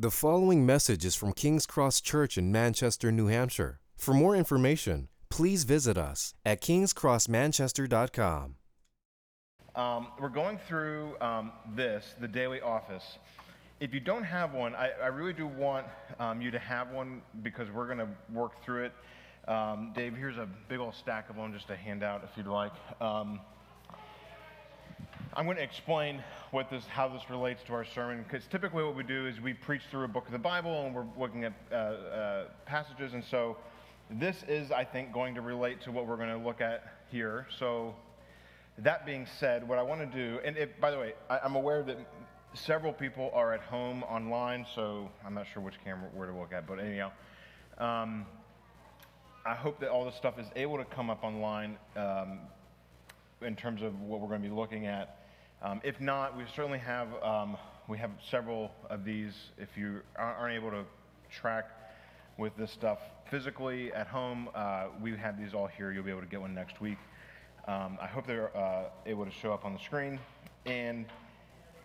The following message is from King's Cross Church in Manchester, New Hampshire. For more information, please visit us at kingscrossmanchester.com. Um, we're going through um, this, the daily office. If you don't have one, I, I really do want um, you to have one because we're going to work through it. Um, Dave, here's a big old stack of them just to hand out if you'd like. I'm going to explain what this, how this relates to our sermon, because typically what we do is we preach through a book of the Bible and we're looking at uh, uh, passages, and so this is, I think, going to relate to what we're going to look at here. So, that being said, what I want to do, and by the way, I, I'm aware that several people are at home online, so I'm not sure which camera where to look at, but anyhow. Um, I hope that all this stuff is able to come up online um, in terms of what we're going to be looking at. Um, if not, we certainly have um, we have several of these. If you aren't able to track with this stuff physically at home, uh, we have these all here. You'll be able to get one next week. Um, I hope they're uh, able to show up on the screen. And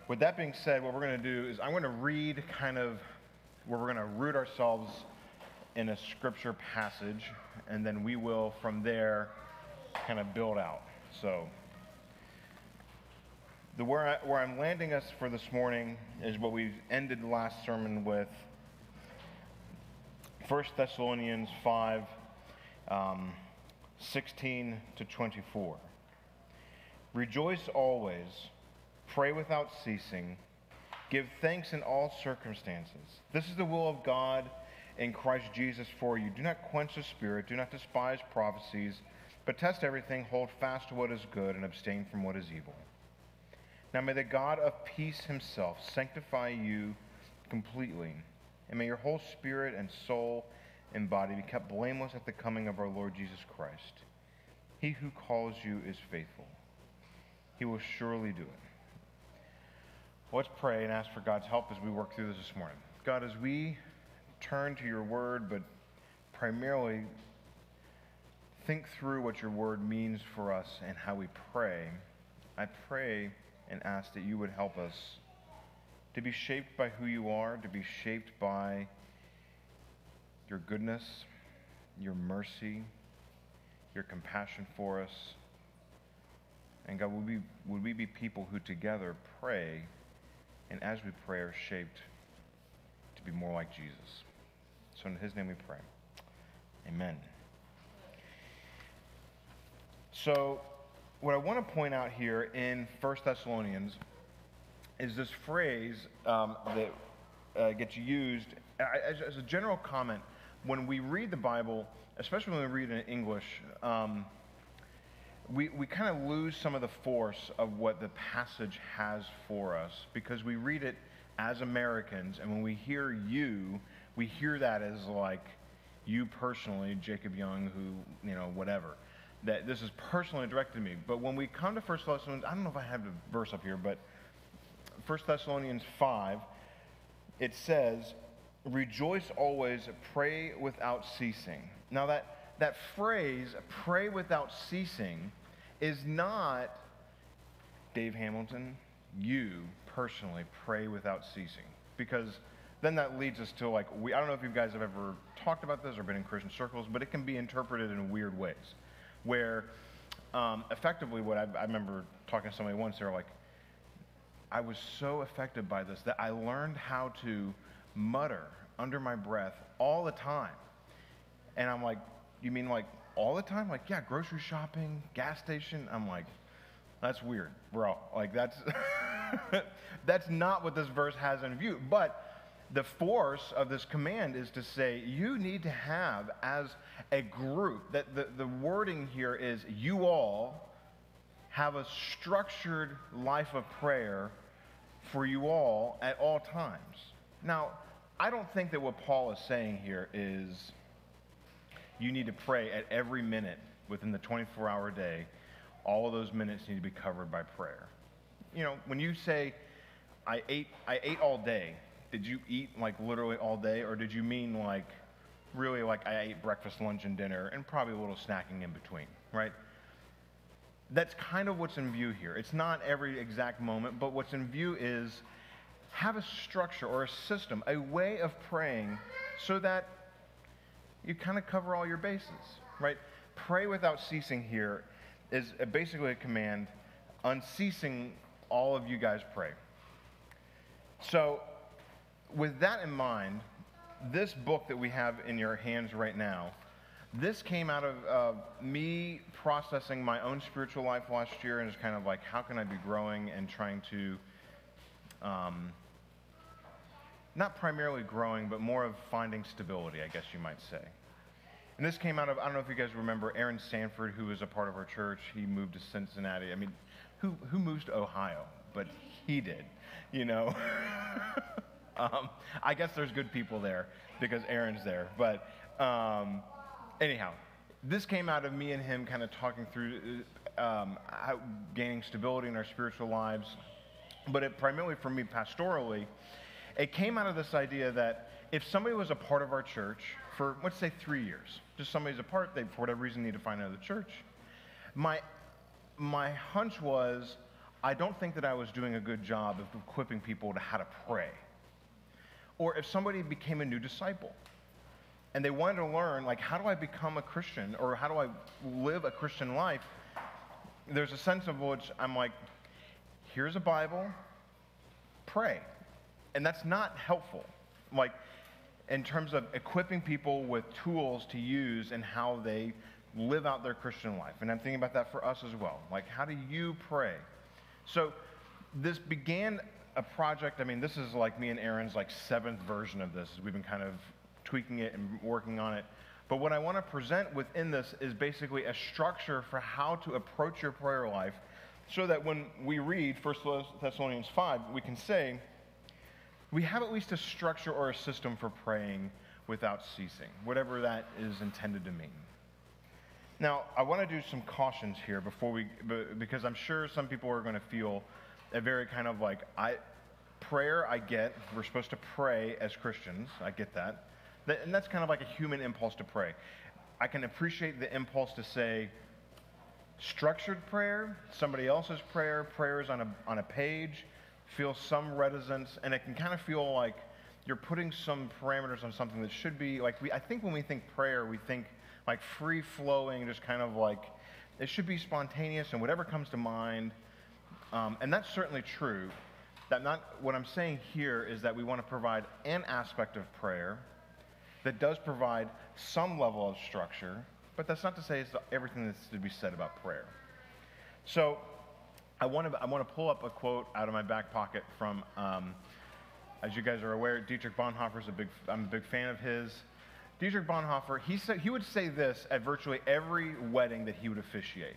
with that being said, what we're going to do is I'm going to read kind of where we're going to root ourselves in a scripture passage, and then we will from there kind of build out. So the where, I, where I'm landing us for this morning is what we ended the last sermon with 1 Thessalonians 5 um, 16 to 24. Rejoice always, pray without ceasing, give thanks in all circumstances. This is the will of God in Christ Jesus for you. Do not quench the spirit, do not despise prophecies, but test everything, hold fast to what is good, and abstain from what is evil. Now may the God of peace himself sanctify you completely, and may your whole spirit and soul and body be kept blameless at the coming of our Lord Jesus Christ. He who calls you is faithful. He will surely do it. Let's pray and ask for God's help as we work through this this morning. God, as we turn to your word, but primarily think through what your word means for us and how we pray, I pray and ask that you would help us to be shaped by who you are, to be shaped by your goodness, your mercy, your compassion for us. And God, would we, would we be people who together pray, and as we pray, are shaped to be more like Jesus? So in his name we pray. Amen. So, what I want to point out here in 1 Thessalonians is this phrase um, that uh, gets used as, as, a general comment when we read the Bible, especially when we read it in English. Um, we, we kind of lose some of the force of what the passage has for us because we read it as Americans, and when we hear you, we hear that as like you personally, Jacob Young, who, you know, whatever that this is personally directed to me. But when we come to 1 Thessalonians, I don't know if I have the verse up here, but 1 Thessalonians 5, it says, Rejoice always, pray without ceasing. Now, that, that phrase, pray without ceasing, is not Dave Hamilton, you personally pray without ceasing. Because then that leads us to like, we, I don't know if you guys have ever talked about this or been in Christian circles, but it can be interpreted in weird ways where um, effectively what I, I remember talking to somebody once, they were like, I was so affected by this that I learned how to mutter under my breath all the time. And I'm like, you mean like all the time? Like, yeah, grocery shopping, gas station. I'm like, that's weird, bro. Like that's that's not what this verse has in view. But the force of this command is to say you need to have as a group that the, the wording here is you all have a structured life of prayer for you all at all times. Now i don't think that what paul is saying here is you need to pray at every minute within the 24 hour day. All of those minutes need to be covered by prayer. You know when you say i ate i ate all day did you eat like literally all day, or did you mean like really like I ate breakfast, lunch, and dinner, and probably a little snacking in between, right? That's kind of what's in view here. It's not every exact moment, but what's in view is have a structure or a system, a way of praying so that you kind of cover all your bases, right? Pray without ceasing here is basically a command, unceasing, all of you guys pray. So, with that in mind, this book that we have in your hands right now, this came out of uh, me processing my own spiritual life last year and it's kind of like, how can I be growing and trying to, um, not primarily growing, but more of finding stability, I guess you might say. And this came out of, I don't know if you guys remember Aaron Sanford, who was a part of our church. He moved to Cincinnati. I mean, who, who moves to Ohio? But he did, you know? um, I guess there's good people there because Aaron's there. But um, anyhow, this came out of me and him kind of talking through um, how, gaining stability in our spiritual lives. But it, primarily for me, pastorally, it came out of this idea that if somebody was a part of our church for, let's say, three years, just somebody's a part, they, for whatever reason, need to find another church, my, my hunch was I don't think that I was doing a good job of equipping people to how to pray. Or if somebody became a new disciple and they wanted to learn, like, how do I become a Christian or how do I live a Christian life? There's a sense of which I'm like, here's a Bible, pray. And that's not helpful. Like, in terms of equipping people with tools to use and how they live out their Christian life. And I'm thinking about that for us as well. Like, how do you pray? So, this began a project. I mean, this is like me and Aaron's like seventh version of this. We've been kind of tweaking it and working on it. But what I want to present within this is basically a structure for how to approach your prayer life so that when we read 1 Thessalonians 5, we can say, we have at least a structure or a system for praying without ceasing, whatever that is intended to mean. Now, I want to do some cautions here before we, because I'm sure some people are going to feel a very kind of like, I, prayer, I get. We're supposed to pray as Christians. I get that. And that's kind of like a human impulse to pray. I can appreciate the impulse to say, structured prayer, somebody else's prayer, prayers on a, on a page, feel some reticence, and it can kind of feel like you're putting some parameters on something that should be like we, I think when we think prayer, we think like free flowing, just kind of like it should be spontaneous and whatever comes to mind. Um, and that's certainly true. That not what I'm saying here is that we want to provide an aspect of prayer that does provide some level of structure, but that's not to say it's everything that's to be said about prayer. So I want to I want to pull up a quote out of my back pocket from, um, as you guys are aware, Dietrich Bonhoeffer is a big I'm a big fan of his. Dietrich Bonhoeffer he said he would say this at virtually every wedding that he would officiate.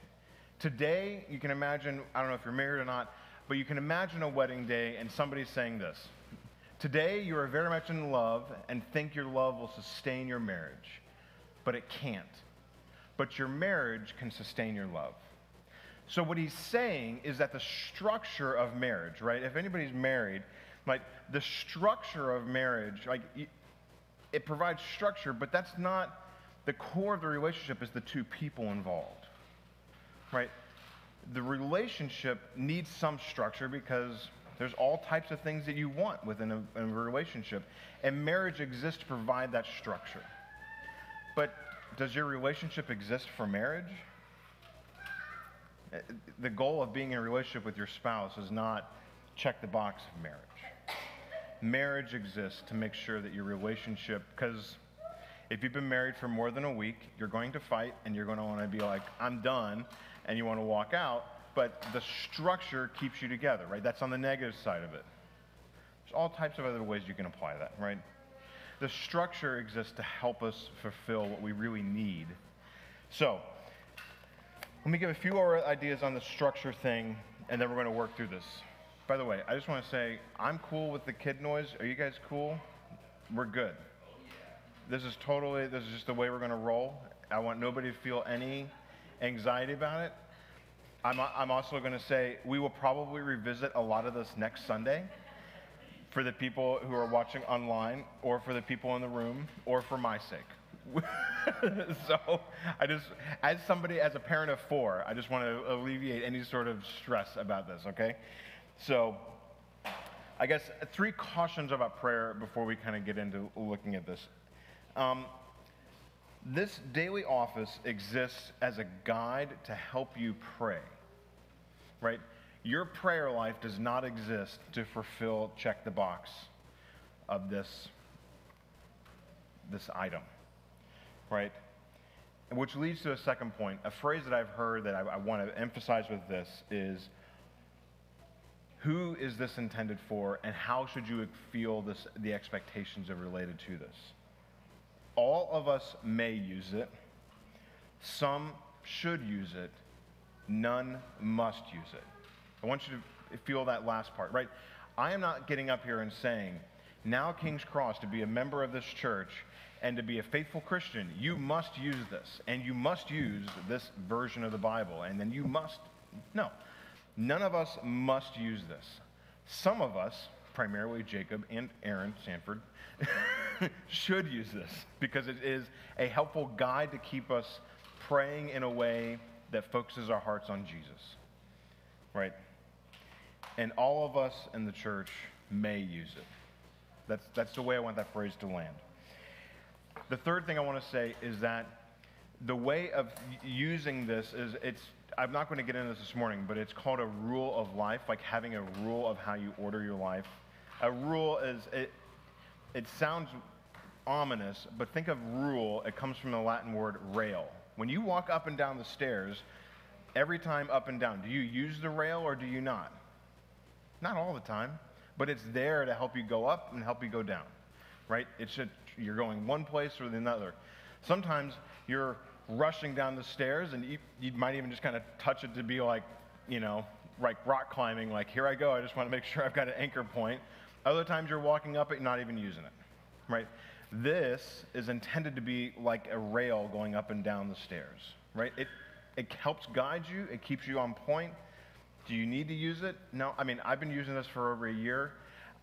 Today, you can imagine I don't know if you're married or not, but you can imagine a wedding day and somebody saying this. Today, you are very much in love and think your love will sustain your marriage, but it can't. But your marriage can sustain your love. So, what he's saying is that the structure of marriage, right? If anybody's married, like the structure of marriage, like it provides structure, but that's not the core of the relationship, is the two people involved, right? The relationship needs some structure because there's all types of things that you want within a, a relationship. And marriage exists to provide that structure. But does your relationship exist for marriage? Uh, the goal of being in a relationship with your spouse is not check the box of marriage. Marriage exists to make sure that your relationship, because if you've been married for more than a week, you're going to fight and you're going to want to be like, I'm done, and you want to walk out but the structure keeps you together, right? That's on the negative side of it. There's all types of other ways you can apply that, right? The structure exists to help us fulfill what we really need. So, let me give a few more ideas on the structure thing, and then we're going to work through this. By the way, I just want to say I'm cool with the kid noise. Are you guys cool? We're good. This is totally, this is just the way we're going to roll. I want nobody to feel any anxiety about it. I'm, I'm also going to say we will probably revisit a lot of this next Sunday for the people who are watching online or for the people in the room or for my sake. so I just, as somebody, as a parent of four, I just want to alleviate any sort of stress about this, okay? So I guess three cautions about prayer before we kind of get into looking at this. Um, this daily office exists as a guide to help you pray, right? Your prayer life does not exist to fulfill, check the box of this, this item, right? Which leads to a second point. A phrase that I've heard that I, I want to emphasize with this is who is this intended for and how should you feel this, the expectations are related to this? All of us may use it. Some should use it. None must use it. I want you to feel that last part, right? I am not getting up here and saying, now King's Cross, to be a member of this church and to be a faithful Christian, you must use this and you must use this version of the Bible and then you must. No, none of us must use this. Some of us, primarily Jacob and Aaron Sanford, should use this because it is a helpful guide to keep us praying in a way that focuses our hearts on Jesus. Right? And all of us in the church may use it. That's, that's the way I want that phrase to land. The third thing I want to say is that the way of using this is it's I'm not going to get into this this morning, but it's called a rule of life, like having a rule of how you order your life. A rule is it it sounds ominous, but think of rule, it comes from the Latin word rail. When you walk up and down the stairs, every time up and down, do you use the rail or do you not? Not all the time, but it's there to help you go up and help you go down, right? It's a, you're going one place or the other. Sometimes you're rushing down the stairs and you, you might even just kind of touch it to be like, you know, like rock climbing, like here I go, I just want to make sure I've got an anchor point. Other times you're walking up it, you're not even using it, right? This is intended to be like a rail going up and down the stairs, right? It, it helps guide you, it keeps you on point. Do you need to use it? No. I mean, I've been using this for over a year.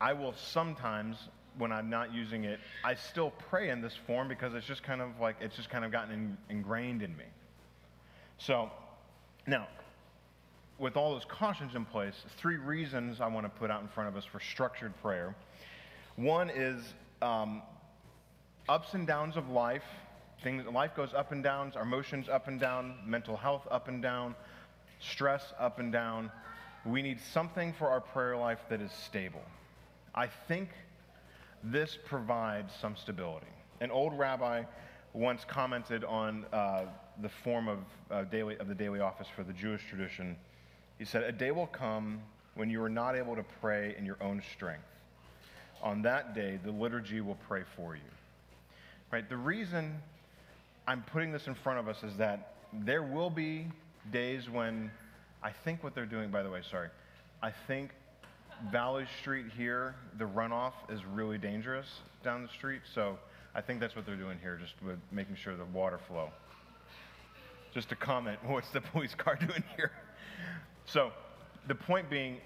I will sometimes, when I'm not using it, I still pray in this form because it's just kind of like, it's just kind of gotten in, ingrained in me. So, now, with all those cautions in place, three reasons I want to put out in front of us for structured prayer. One is um, ups and downs of life. Things, life goes up and down, our emotions up and down, mental health up and down, stress up and down. We need something for our prayer life that is stable. I think this provides some stability. An old rabbi once commented on uh, the form of, uh, daily, of the daily office for the Jewish tradition. He said, A day will come when you are not able to pray in your own strength. On that day, the liturgy will pray for you. Right? The reason I'm putting this in front of us is that there will be days when I think what they're doing, by the way, sorry, I think Valley Street here, the runoff is really dangerous down the street. So I think that's what they're doing here, just with making sure the water flow. Just a comment, what's the police car doing here? So the point being,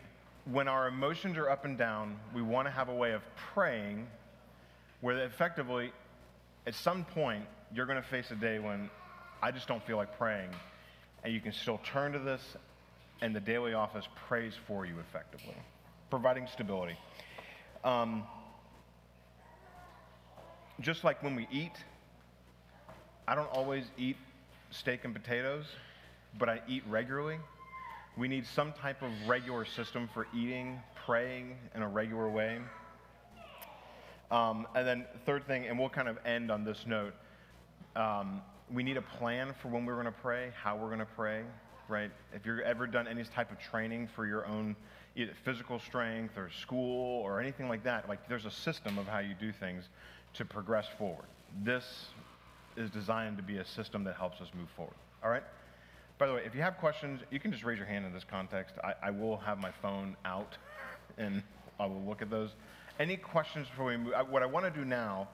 when our emotions are up and down, we want to have a way of praying where effectively, at some point, you're going to face a day when I just don't feel like praying. And you can still turn to this, and the daily office prays for you effectively, providing stability. Um, just like when we eat, I don't always eat steak and potatoes, but I eat regularly. We need some type of regular system for eating, praying in a regular way. Um, and then, third thing, and we'll kind of end on this note um, we need a plan for when we're going to pray, how we're going to pray, right? If you've ever done any type of training for your own physical strength or school or anything like that, like there's a system of how you do things to progress forward. This is designed to be a system that helps us move forward. All right? By the way, if you have questions, you can just raise your hand in this context. I, I will have my phone out and I will look at those. Any questions before we move? What I want to do now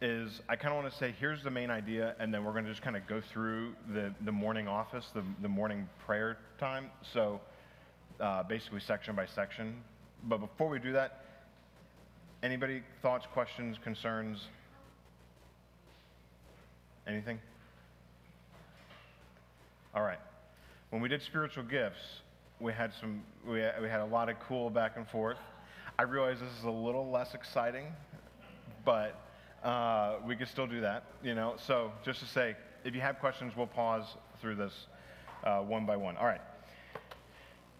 is I kind of want to say, here's the main idea, and then we're going to just kind of go through the, the morning office, the, the morning prayer time. So uh, basically section by section. But before we do that, anybody thoughts, questions, concerns? Anything? All right. When we did spiritual gifts, we had some, we, we had a lot of cool back and forth. I realize this is a little less exciting, but uh, we can still do that, you know. So just to say, if you have questions, we'll pause through this uh, one by one. All right.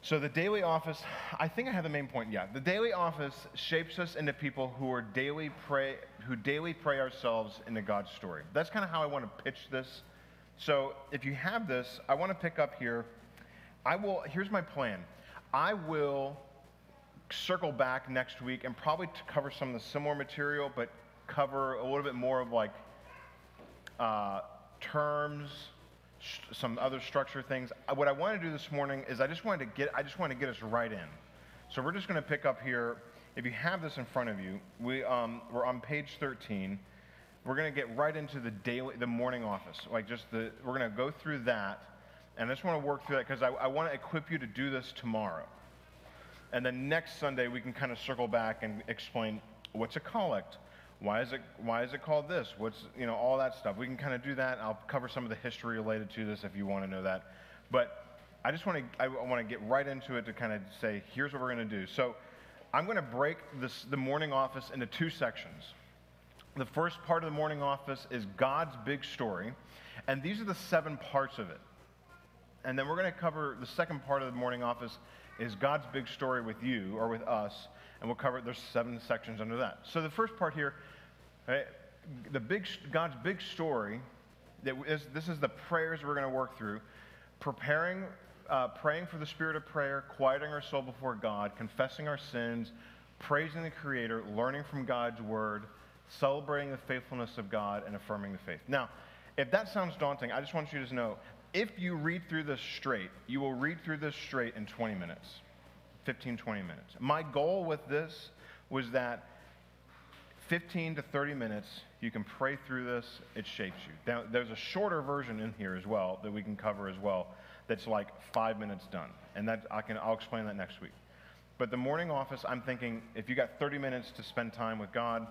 So the daily office, I think I have the main point. Yeah, the daily office shapes us into people who are daily pray, who daily pray ourselves into God's story. That's kind of how I want to pitch this. So if you have this, I want to pick up here. I will. Here's my plan. I will circle back next week and probably cover some of the similar material, but cover a little bit more of like uh, terms, some other structure things. What I want to do this morning is I just wanted to get I just want to get us right in. So we're just going to pick up here. If you have this in front of you, we um, we're on page 13. We're going to get right into the daily the morning office. Like just the we're going to go through that, and I just want to work through that because I, I want to equip you to do this tomorrow. And then next Sunday we can kind of circle back and explain what's a collect, why is it why is it called this? What's you know all that stuff. We can kind of do that. I'll cover some of the history related to this if you want to know that. But I just want to I want to get right into it to kind of say here's what we're going to do. So I'm going to break this the morning office into two sections. The first part of the morning office is God's big story, and these are the seven parts of it. And then we're going to cover the second part of the morning office is God's big story with you or with us, and we'll cover there's seven sections under that. So the first part here Right? The big, God's big story, that is, this is the prayers we're going to work through. Preparing, uh, praying for the spirit of prayer, quieting our soul before God, confessing our sins, praising the Creator, learning from God's word, celebrating the faithfulness of God, and affirming the faith. Now, if that sounds daunting, I just want you to know if you read through this straight, you will read through this straight in 20 minutes, 15, 20 minutes. My goal with this was that 15 to 30 minutes. You can pray through this. It shapes you. Now, there's a shorter version in here as well that we can cover as well. That's like five minutes done, and that I can. I'll explain that next week. But the morning office, I'm thinking if you got 30 minutes to spend time with God,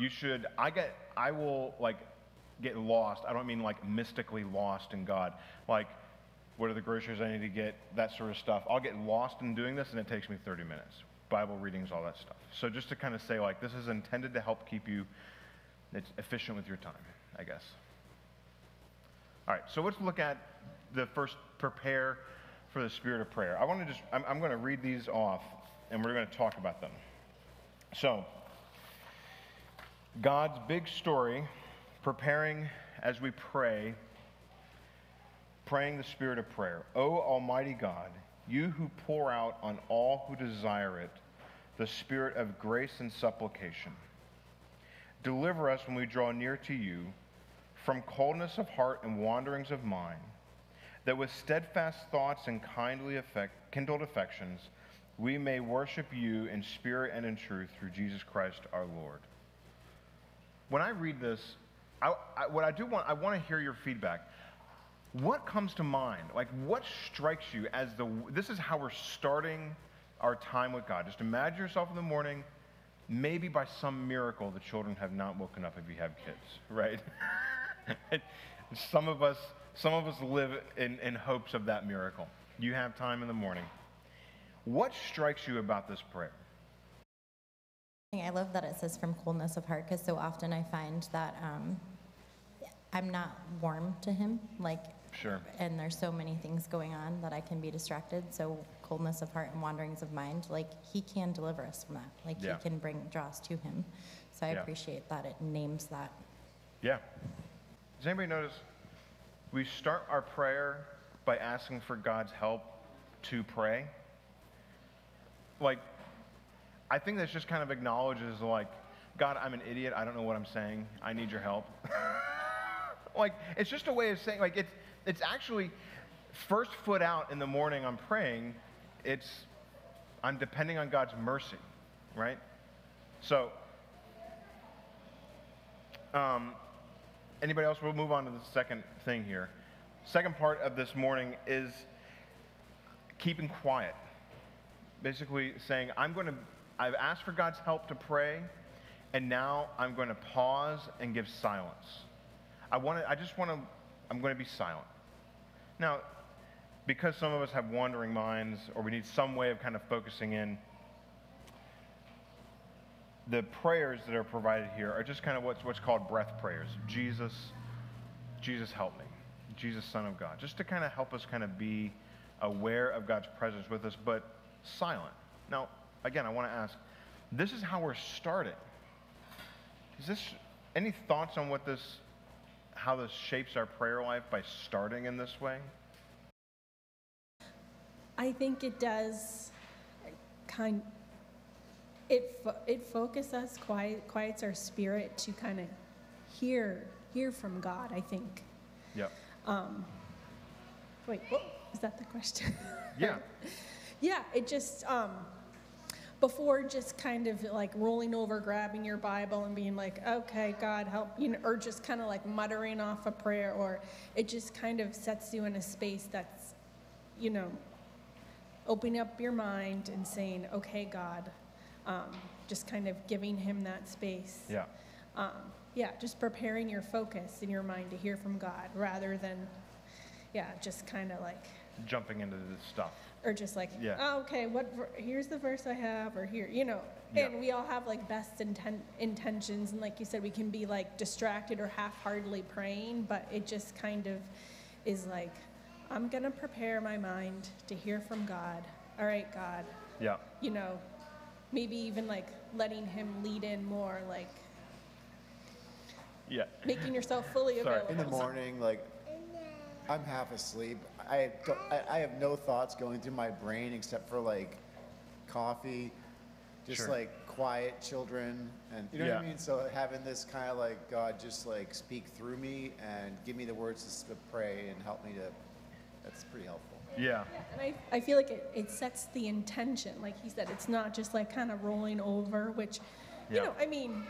you should. I get. I will like get lost. I don't mean like mystically lost in God. Like, what are the groceries I need to get? That sort of stuff. I'll get lost in doing this, and it takes me 30 minutes. Bible readings, all that stuff. So just to kind of say, like, this is intended to help keep you it's efficient with your time, I guess. All right, so let's look at the first prepare for the spirit of prayer. I want to just, I'm, I'm going to read these off and we're going to talk about them. So, God's big story, preparing as we pray, praying the spirit of prayer. O Almighty God, you who pour out on all who desire it the spirit of grace and supplication. Deliver us when we draw near to you from coldness of heart and wanderings of mind, that with steadfast thoughts and kindly affect, kindled affections, we may worship you in spirit and in truth through Jesus Christ our Lord. When I read this, I, I, what I do want, I want to hear your feedback what comes to mind? Like, what strikes you as the, this is how we're starting our time with God? Just imagine yourself in the morning, maybe by some miracle the children have not woken up if you have kids, right? some of us, some of us live in, in hopes of that miracle. You have time in the morning. What strikes you about this prayer? I love that it says from coldness of heart because so often I find that um, I'm not warm to him. Like Sure. And there's so many things going on that I can be distracted. So coldness of heart and wanderings of mind, like he can deliver us from that. Like Yeah. he can bring draw us to him. So I Yeah. appreciate that it names that. Yeah. Does anybody notice we start our prayer by asking for God's help to pray? Like, I think this just kind of acknowledges, like, God, I'm an idiot. I don't know what I'm saying. I need your help. like, it's just a way of saying, like, it's, it's actually first foot out in the morning I'm praying, it's I'm depending on God's mercy, right? So, um, anybody else? We'll move on to the second thing here. Second part of this morning is keeping quiet. Basically saying, I'm going to, I've asked for God's help to pray, and now I'm going to pause and give silence. I want to, I just want to, I'm going to be silent. Now, because some of us have wandering minds or we need some way of kind of focusing in, the prayers that are provided here are just kind of what's, what's called breath prayers. Jesus, Jesus, help me. Jesus, Son of God. Just to kind of help us kind of be aware of God's presence with us, but silent. Now, again, I want to ask this is how we're starting. Is this any thoughts on what this, how this shapes our prayer life by starting in this way? I think it does kind it it focuses us quiet quiets our spirit to kind of hear hear from God, I think. Yeah. Um wait, what is that the question? Yeah. yeah, it just um before just kind of like rolling over, grabbing your Bible and being like, okay, God help, you know, or just kind of like muttering off a prayer, or it just kind of sets you in a space that's, you know, opening up your mind and saying, okay, God, um, just kind of giving Him that space. Yeah. Um, yeah, just preparing your focus in your mind to hear from God rather than, yeah, just kind of like, Jumping into this stuff. or just like, Yeah. oh, okay, what, ver- here's the verse I have, or here, you know. Yeah. And we all have like best inten- intentions, and like you said, we can be like distracted or half-heartedly praying, but it just kind of is like, I'm gonna prepare my mind to hear from God. All right, God, Yeah. you know, maybe even like letting Him lead in more, like Yeah. making yourself fully Sorry. available. In the morning, like, I'm half asleep. I, don't- I, I have no thoughts going through my brain except for like coffee, just Sure. like quiet children, and you know what I Yeah. mean. So having this kind of like God just like speak through me and give me the words to s- to pray and help me to. That's pretty helpful. Yeah. And I, I feel like it, it sets the intention. Like he said, it's not just like kind of rolling over, which, you Yeah. know, I mean,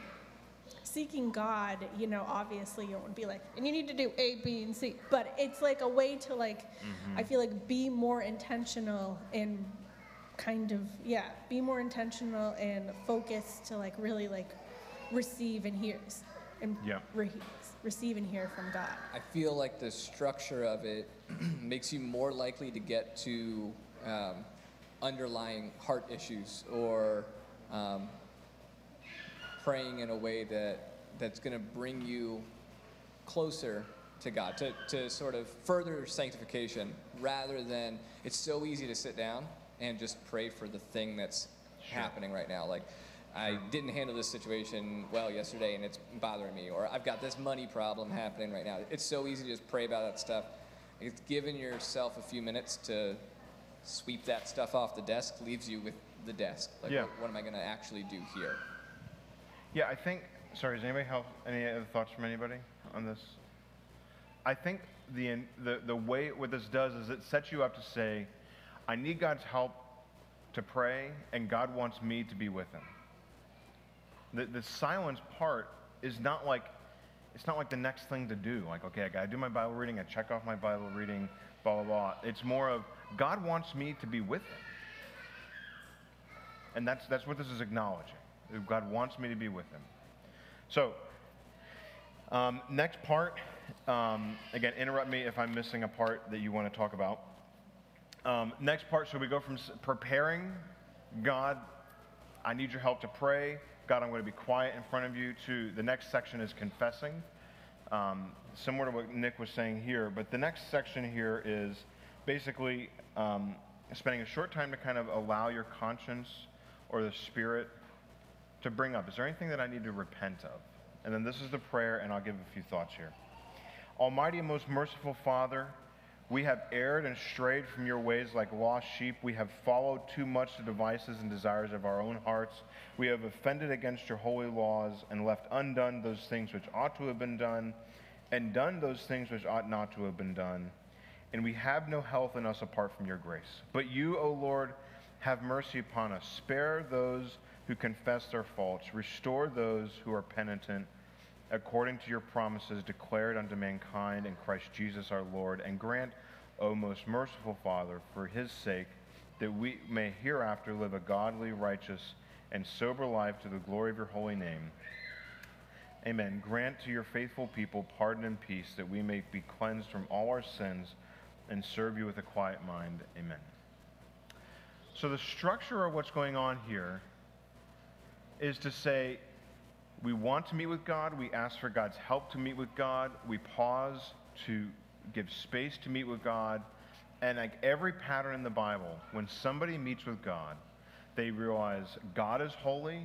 seeking God, you know, obviously you won't be like, and you need to do A, B, and C. But it's like a way to like, I feel like be more intentional and kind of, yeah, be more intentional and focused to like really like receive and hear and Yeah. re- receive and hear from God. I feel like the structure of it makes you more likely to get to um, underlying heart issues or um, praying in a way that that's going to bring you closer to God, to, to sort of further sanctification, rather than it's so easy to sit down and just pray for the thing that's happening right now. Like, I didn't handle this situation well yesterday and it's bothering me, or I've got this money problem happening right now. It's so easy to just pray about that stuff. It's giving yourself a few minutes to sweep that stuff off the desk leaves you with the desk. Like, Yeah. what, what am I going to actually do here? Yeah, I think. Sorry, does anybody have any other thoughts from anybody on this? I think the the the way what this does is it sets you up to say, I need God's help to pray, and God wants me to be with Him. The the silence part is not like it's not like the next thing to do. Like, okay, I got to do my Bible reading. I check off my Bible reading. Blah blah blah. It's more of God wants me to be with Him. And that's, that's what this is acknowledging. God wants me to be with him. So, um, next part, um, again, interrupt me if I'm missing a part that you want to talk about. Um, next part, so we go from preparing, God, I need your help to pray. God, I'm going to be quiet in front of you, to the next section is confessing. Um, similar to what Nick was saying here, but the next section here is basically um, spending a short time to kind of allow your conscience or the spirit to bring up. Is there anything that I need to repent of? And then this is the prayer, and I'll give a few thoughts here. Almighty and most merciful Father, we have erred and strayed from your ways like lost sheep. We have followed too much the devices and desires of our own hearts. We have offended against your holy laws and left undone those things which ought to have been done, and done those things which ought not to have been done. And we have no health in us apart from your grace. But you, O Lord, have mercy upon us. Spare those who confess their faults. Restore those who are penitent according to your promises declared unto mankind in Christ Jesus our Lord, and grant, O most merciful Father, for his sake, that we may hereafter live a godly, righteous, and sober life to the glory of your holy name. Amen. Grant to your faithful people pardon and peace, that we may be cleansed from all our sins and serve you with a quiet mind. Amen. So, the structure of what's going on here is to say, we want to meet with God, we ask for God's help to meet with God, we pause to give space to meet with God. And like every pattern in the Bible, when somebody meets with God, they realize God is holy,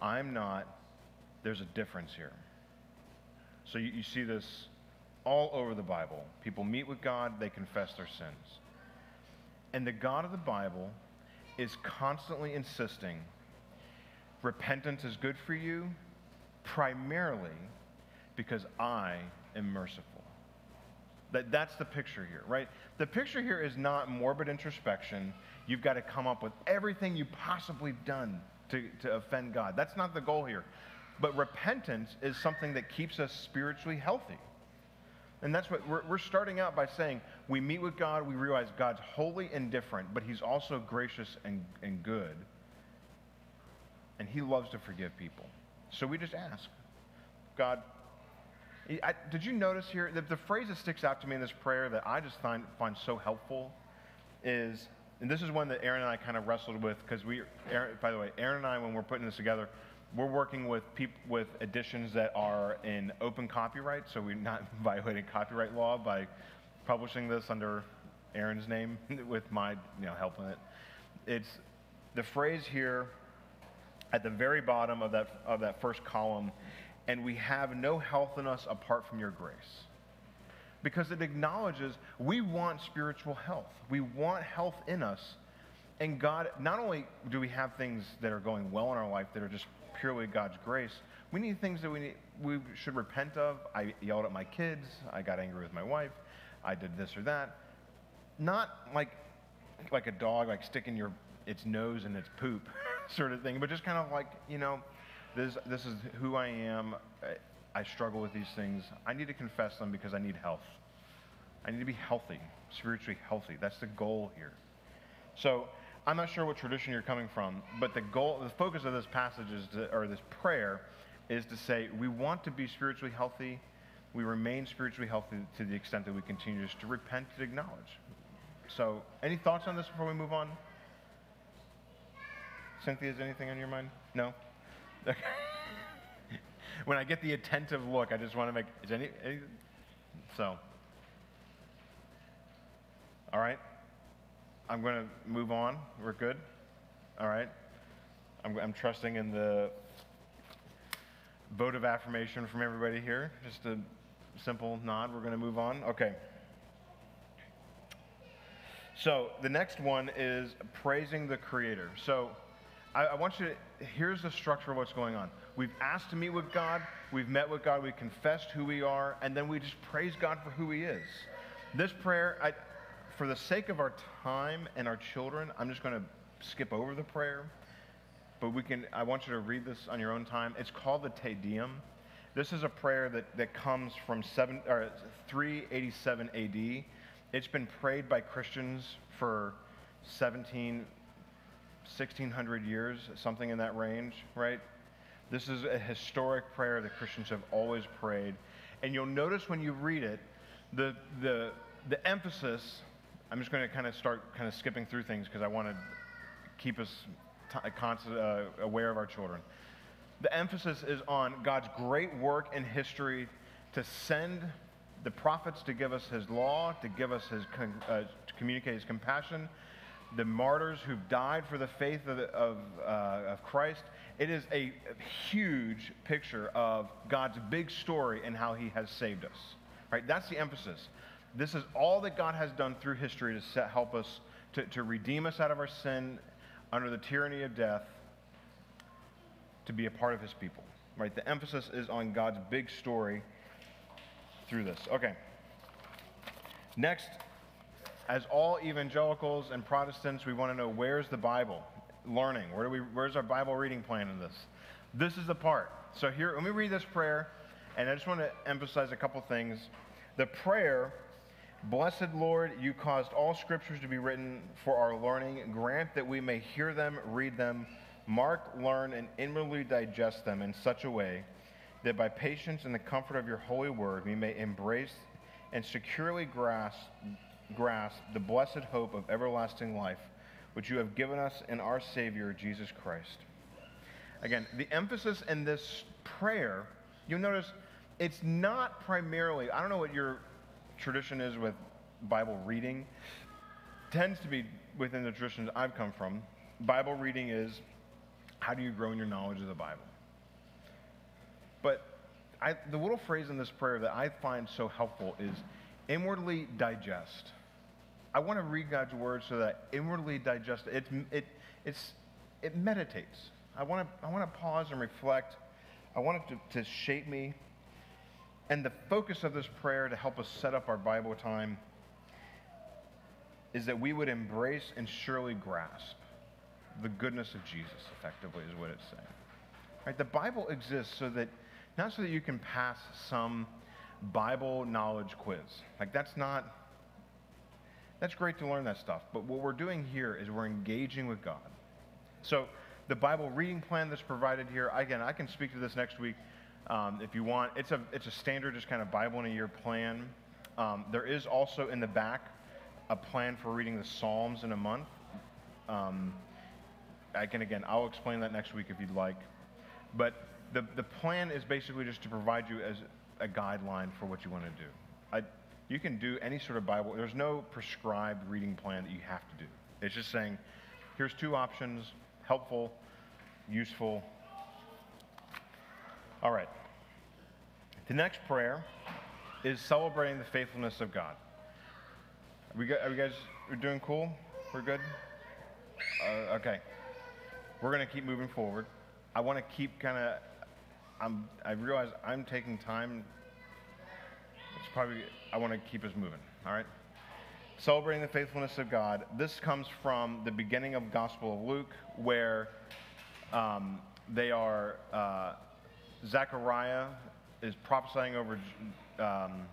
I'm not, there's a difference here. So you, you see this all over the Bible. People meet with God, they confess their sins. And the God of the Bible is constantly insisting repentance is good for you, primarily because I am merciful. That, that's the picture here, right? The picture here is not morbid introspection. You've got to come up with everything you possibly done to, to offend God. That's not the goal here. But repentance is something that keeps us spiritually healthy. And that's what we're, we're starting out by saying we meet with God, we realize God's holy and different, but He's also gracious and, and good. And He loves to forgive people. So we just ask God, I, did you notice here that the phrase that sticks out to me in this prayer that I just find, find so helpful is, and this is one that Aaron and I kind of wrestled with because we, Aaron, by the way, Aaron and I, when we're putting this together, we're working with people with editions that are in open copyright, so we're not violating copyright law by publishing this under Aaron's name with my you know help in it. It's the phrase here at the very bottom of that of that first column, and we have no health in us apart from your grace. Because it acknowledges we want spiritual health. We want health in us. And God, not only do we have things that are going well in our life that are just purely God's grace. We need things that we, need, we should repent of. I yelled at my kids. I got angry with my wife. I did this or that. Not like, like a dog, like sticking your, its nose in its poop sort of thing, but just kind of like, you know, this, this is who I am. I, struggle with these things. I need to confess them because I need health. I need to be healthy, spiritually healthy. That's the goal here. So I'm not sure what tradition you're coming from, but the goal, the focus of this passage is to, or this prayer is to say we want to be spiritually healthy. We remain spiritually healthy to the extent that we continue just to repent and acknowledge. So, any thoughts on this before we move on? Cynthia, is anything on your mind? No? Okay. when I get the attentive look, I just want to make, is any, any so. All right. I'm going to move on. We're good? All right. I'm, I'm trusting in the vote of affirmation from everybody here. Just a simple nod. We're going to move on. Okay. So the next one is praising the Creator. So I, I, want you to, here's the structure of what's going on. We've asked to meet with God, we've met with God, we've confessed who we are, and then we just praise God for who He is. This prayer, I, for the sake of our time and our children, I'm just going to skip over the prayer. But we can, I want you to read this on your own time. It's called the Te Deum. This is a prayer that, that comes from seven, or 387 AD. It's been prayed by Christians for 17, 1600 years, something in that range, right? This is a historic prayer that Christians have always prayed. And you'll notice when you read it, the, the, the emphasis I'm just going to kind of start kind of skipping through things because I want to keep us t- constant, uh, aware of our children. The emphasis is on God's great work in history to send the prophets to give us his law, to give us his, uh, to communicate his compassion, the martyrs who've died for the faith of, of, uh, of Christ. It is a huge picture of God's big story and how he has saved us. Right? That's the emphasis. This is all that God has done through history to set, help us, to, to redeem us out of our sin under the tyranny of death, to be a part of his people. Right? The emphasis is on God's big story through this. Okay. Next, as all evangelicals and Protestants, we want to know where's the Bible? Learning. Where do we, where's our Bible reading plan in this? This is the part. So here, let me read this prayer, and I just want to emphasize a couple things. The prayer Blessed Lord, you caused all scriptures to be written for our learning. Grant that we may hear them, read them, mark, learn, and inwardly digest them in such a way that by patience and the comfort of your holy word we may embrace and securely grasp, grasp the blessed hope of everlasting life, which you have given us in our Savior, Jesus Christ. Again, the emphasis in this prayer, you'll notice it's not primarily, I don't know what your tradition is with Bible reading, tends to be within the traditions I've come from. Bible reading is how do you grow in your knowledge of the Bible? But I, the little phrase in this prayer that I find so helpful is inwardly digest. I want to read God's word so that inwardly digest it. It, it, it's, it meditates. I want to I want to pause and reflect. I want it to, to shape me. And the focus of this prayer to help us set up our Bible time is that we would embrace and surely grasp the goodness of Jesus, effectively, is what it's saying. Right? The Bible exists so that, not so that you can pass some Bible knowledge quiz. Like, that's not, that's great to learn that stuff. But what we're doing here is we're engaging with God. So, the Bible reading plan that's provided here, again, I can speak to this next week um, if you want. It's a, it's a standard, just kind of Bible in a year plan. Um, there is also in the back a plan for reading the Psalms in a month. Um, I can, again, I'll explain that next week if you'd like. But the, the plan is basically just to provide you as a guideline for what you want to do. I, you can do any sort of Bible. There's no prescribed reading plan that you have to do. It's just saying, here's two options, helpful, useful. All right. The next prayer is celebrating the faithfulness of God. Are, we, are you guys are doing cool? We're good? Uh, okay. We're going to keep moving forward. I want to keep kind of, I realize I'm taking time. It's probably, I want to keep us moving, all right? Celebrating the faithfulness of God. This comes from the beginning of Gospel of Luke, where um, they are, uh, Zechariah is prophesying over, um,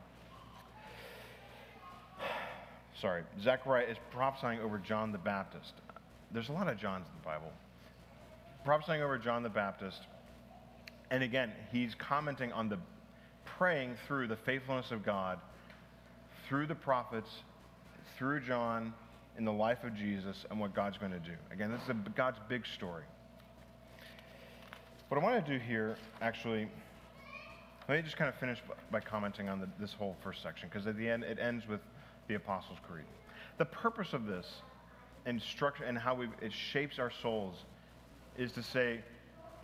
sorry, Zechariah is prophesying over John the Baptist. There's a lot of Johns in the Bible. Prophesying over John the Baptist. And again, he's commenting on the praying through the faithfulness of God through the prophets, through John, in the life of Jesus, and what God's going to do. Again, this is a, God's big story. What I want to do here, actually, let me just kind of finish by commenting on the, this whole first section, because at the end, it ends with the Apostles' Creed. The purpose of this and structure and how it shapes our souls is to say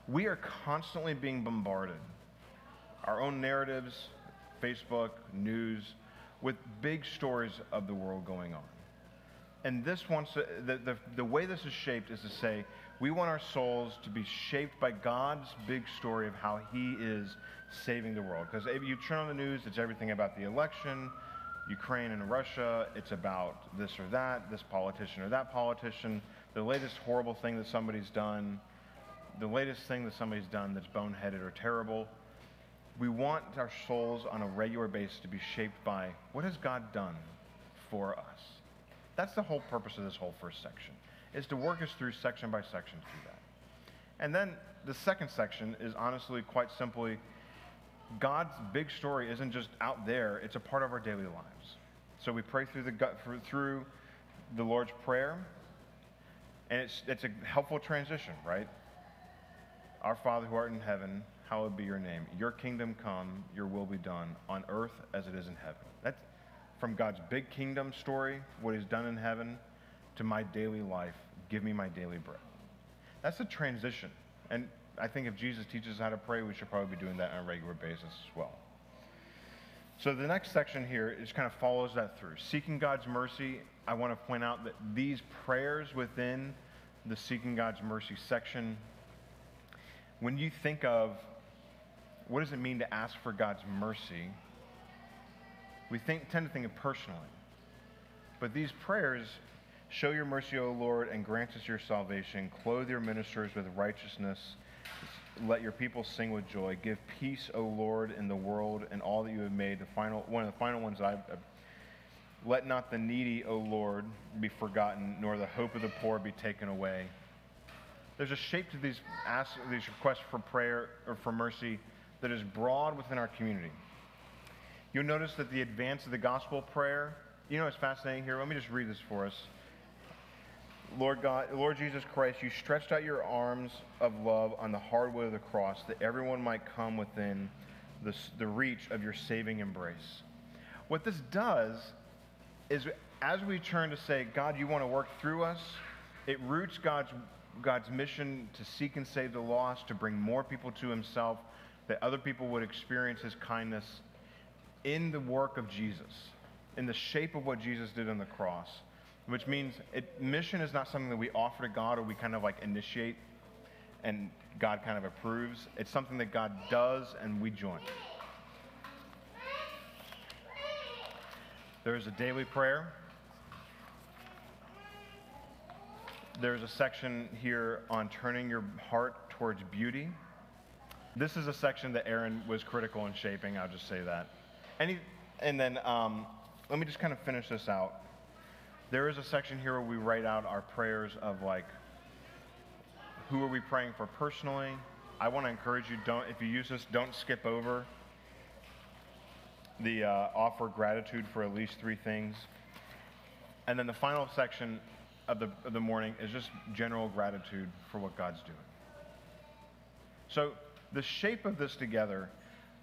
we are constantly being bombarded, our own narratives, Facebook, news, with big stories of the world going on. And this wants to, the, the, the way this is shaped is to say we want our souls to be shaped by God's big story of how He is saving the world. Because if you turn on the news, it's everything about the election, Ukraine and Russia, it's about this or that, this politician or that politician, the latest horrible thing that somebody's done, the latest thing that somebody's done that's boneheaded or terrible. We want our souls on a regular basis to be shaped by what has God done for us? That's the whole purpose of this whole first section is to work us through section by section through that. And then the second section is honestly quite simply God's big story isn't just out there, it's a part of our daily lives. So we pray through the, through the Lord's Prayer, and it's, it's a helpful transition, right? Our Father who art in heaven, hallowed be your name. Your kingdom come, your will be done on earth as it is in heaven. That's from God's big kingdom story, what he's done in heaven, to my daily life, give me my daily bread. That's a transition. And I think if Jesus teaches us how to pray, we should probably be doing that on a regular basis as well. So the next section here is kind of follows that through. Seeking God's mercy, I want to point out that these prayers within the Seeking God's Mercy section, when you think of what does it mean to ask for God's mercy, we think, tend to think of personally. But these prayers Show your mercy, O Lord, and grant us your salvation. Clothe your ministers with righteousness. Let your people sing with joy. Give peace, O Lord, in the world and all that you have made. The final, one of the final ones I've. Uh, let not the needy, O Lord, be forgotten, nor the hope of the poor be taken away. There's a shape to these, ask, these requests for prayer or for mercy that is broad within our community. You'll notice that the advance of the gospel prayer, you know, it's fascinating here. Let me just read this for us Lord God, Lord Jesus Christ, you stretched out your arms of love on the hard wood of the cross that everyone might come within the, the reach of your saving embrace. What this does is as we turn to say, God, you want to work through us, it roots God's, God's mission to seek and save the lost, to bring more people to himself, that other people would experience his kindness in the work of Jesus, in the shape of what Jesus did on the cross which means it, mission is not something that we offer to God or we kind of like initiate and God kind of approves. It's something that God does and we join. There's a daily prayer. There's a section here on turning your heart towards beauty. This is a section that Aaron was critical in shaping. I'll just say that. And, he, and then um, let me just kind of finish this out there is a section here where we write out our prayers of like, who are we praying for personally? I want to encourage you, don't, if you use this, don't skip over the uh, offer gratitude for at least three things. And then the final section of the, of the morning is just general gratitude for what God's doing. So the shape of this together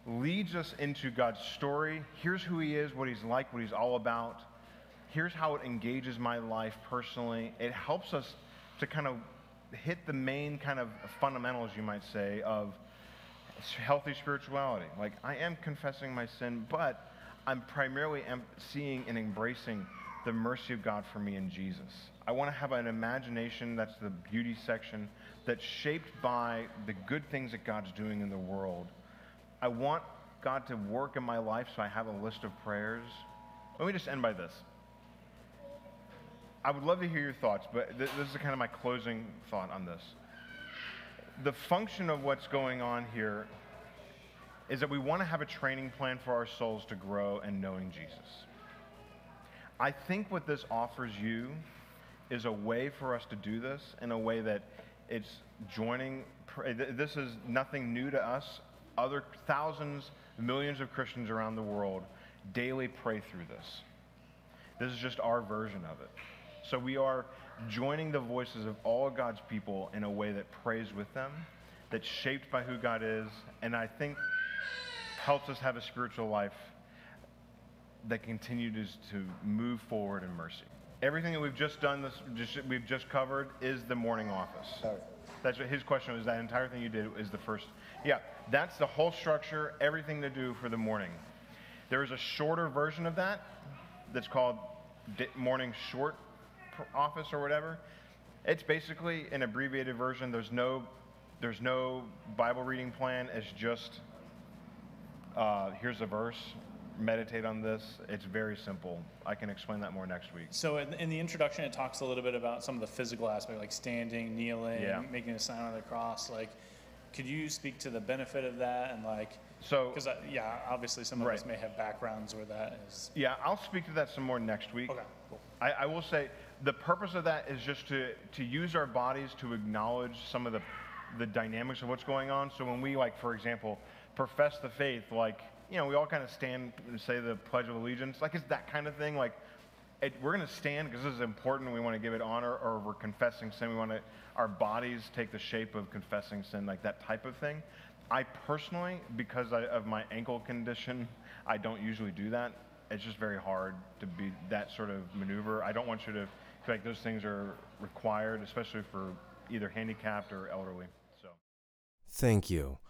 leads us into God's story. Here's who He is, what He's like, what He's all about here's how it engages my life personally. It helps us to kind of hit the main kind of fundamentals, you might say, of healthy spirituality. Like, I am confessing my sin, but I'm primarily seeing and embracing the mercy of God for me in Jesus. I want to have an imagination that's the beauty section that's shaped by the good things that God's doing in the world. I want God to work in my life, so I have a list of prayers. Let me just end by this. I would love to hear your thoughts, but th- this is kind of my closing thought on this. The function of what's going on here is that we want to have a training plan for our souls to grow in knowing Jesus. I think what this offers you is a way for us to do this in a way that it's joining. This is nothing new to us. Other thousands, millions of Christians around the world daily pray through this. This is just our version of it. So we are joining the voices of all God's people in a way that prays with them, that's shaped by who God is, and I think helps us have a spiritual life that continues to move forward in mercy. Everything that we've just done, this just, we've just covered, is the morning office. That's what his question was. That entire thing you did is the first. Yeah, that's the whole structure. Everything to do for the morning. There is a shorter version of that that's called morning short office or whatever. It's basically an abbreviated version. There's no, there's no Bible reading plan. It's just uh, here's a verse. Meditate on this. It's very simple. I can explain that more next week. So in, in the introduction, it talks a little bit about some of the physical aspect, like standing, kneeling, Yeah. making a sign on the cross. Like, could you speak to the benefit of that and like? So- because yeah, obviously some of us may have backgrounds where that is. Yeah, I'll speak to that some more next week. Okay, cool. I, I will say the purpose of that is just to, to use our bodies to acknowledge some of the, the dynamics of what's going on. So when we, like, for example, profess the faith, like, you know, we all kind of stand and say the Pledge of Allegiance. Like, it's that kind of thing. Like, it, we're going to stand because this is important. We want to give it honor, or we're confessing sin. We want our bodies take the shape of confessing sin, like that type of thing. I personally, because I, of my ankle condition, I don't usually do that. It's just very hard to be that sort of maneuver. I don't want you to feel like those things are required, especially for either handicapped or elderly. So. Thank you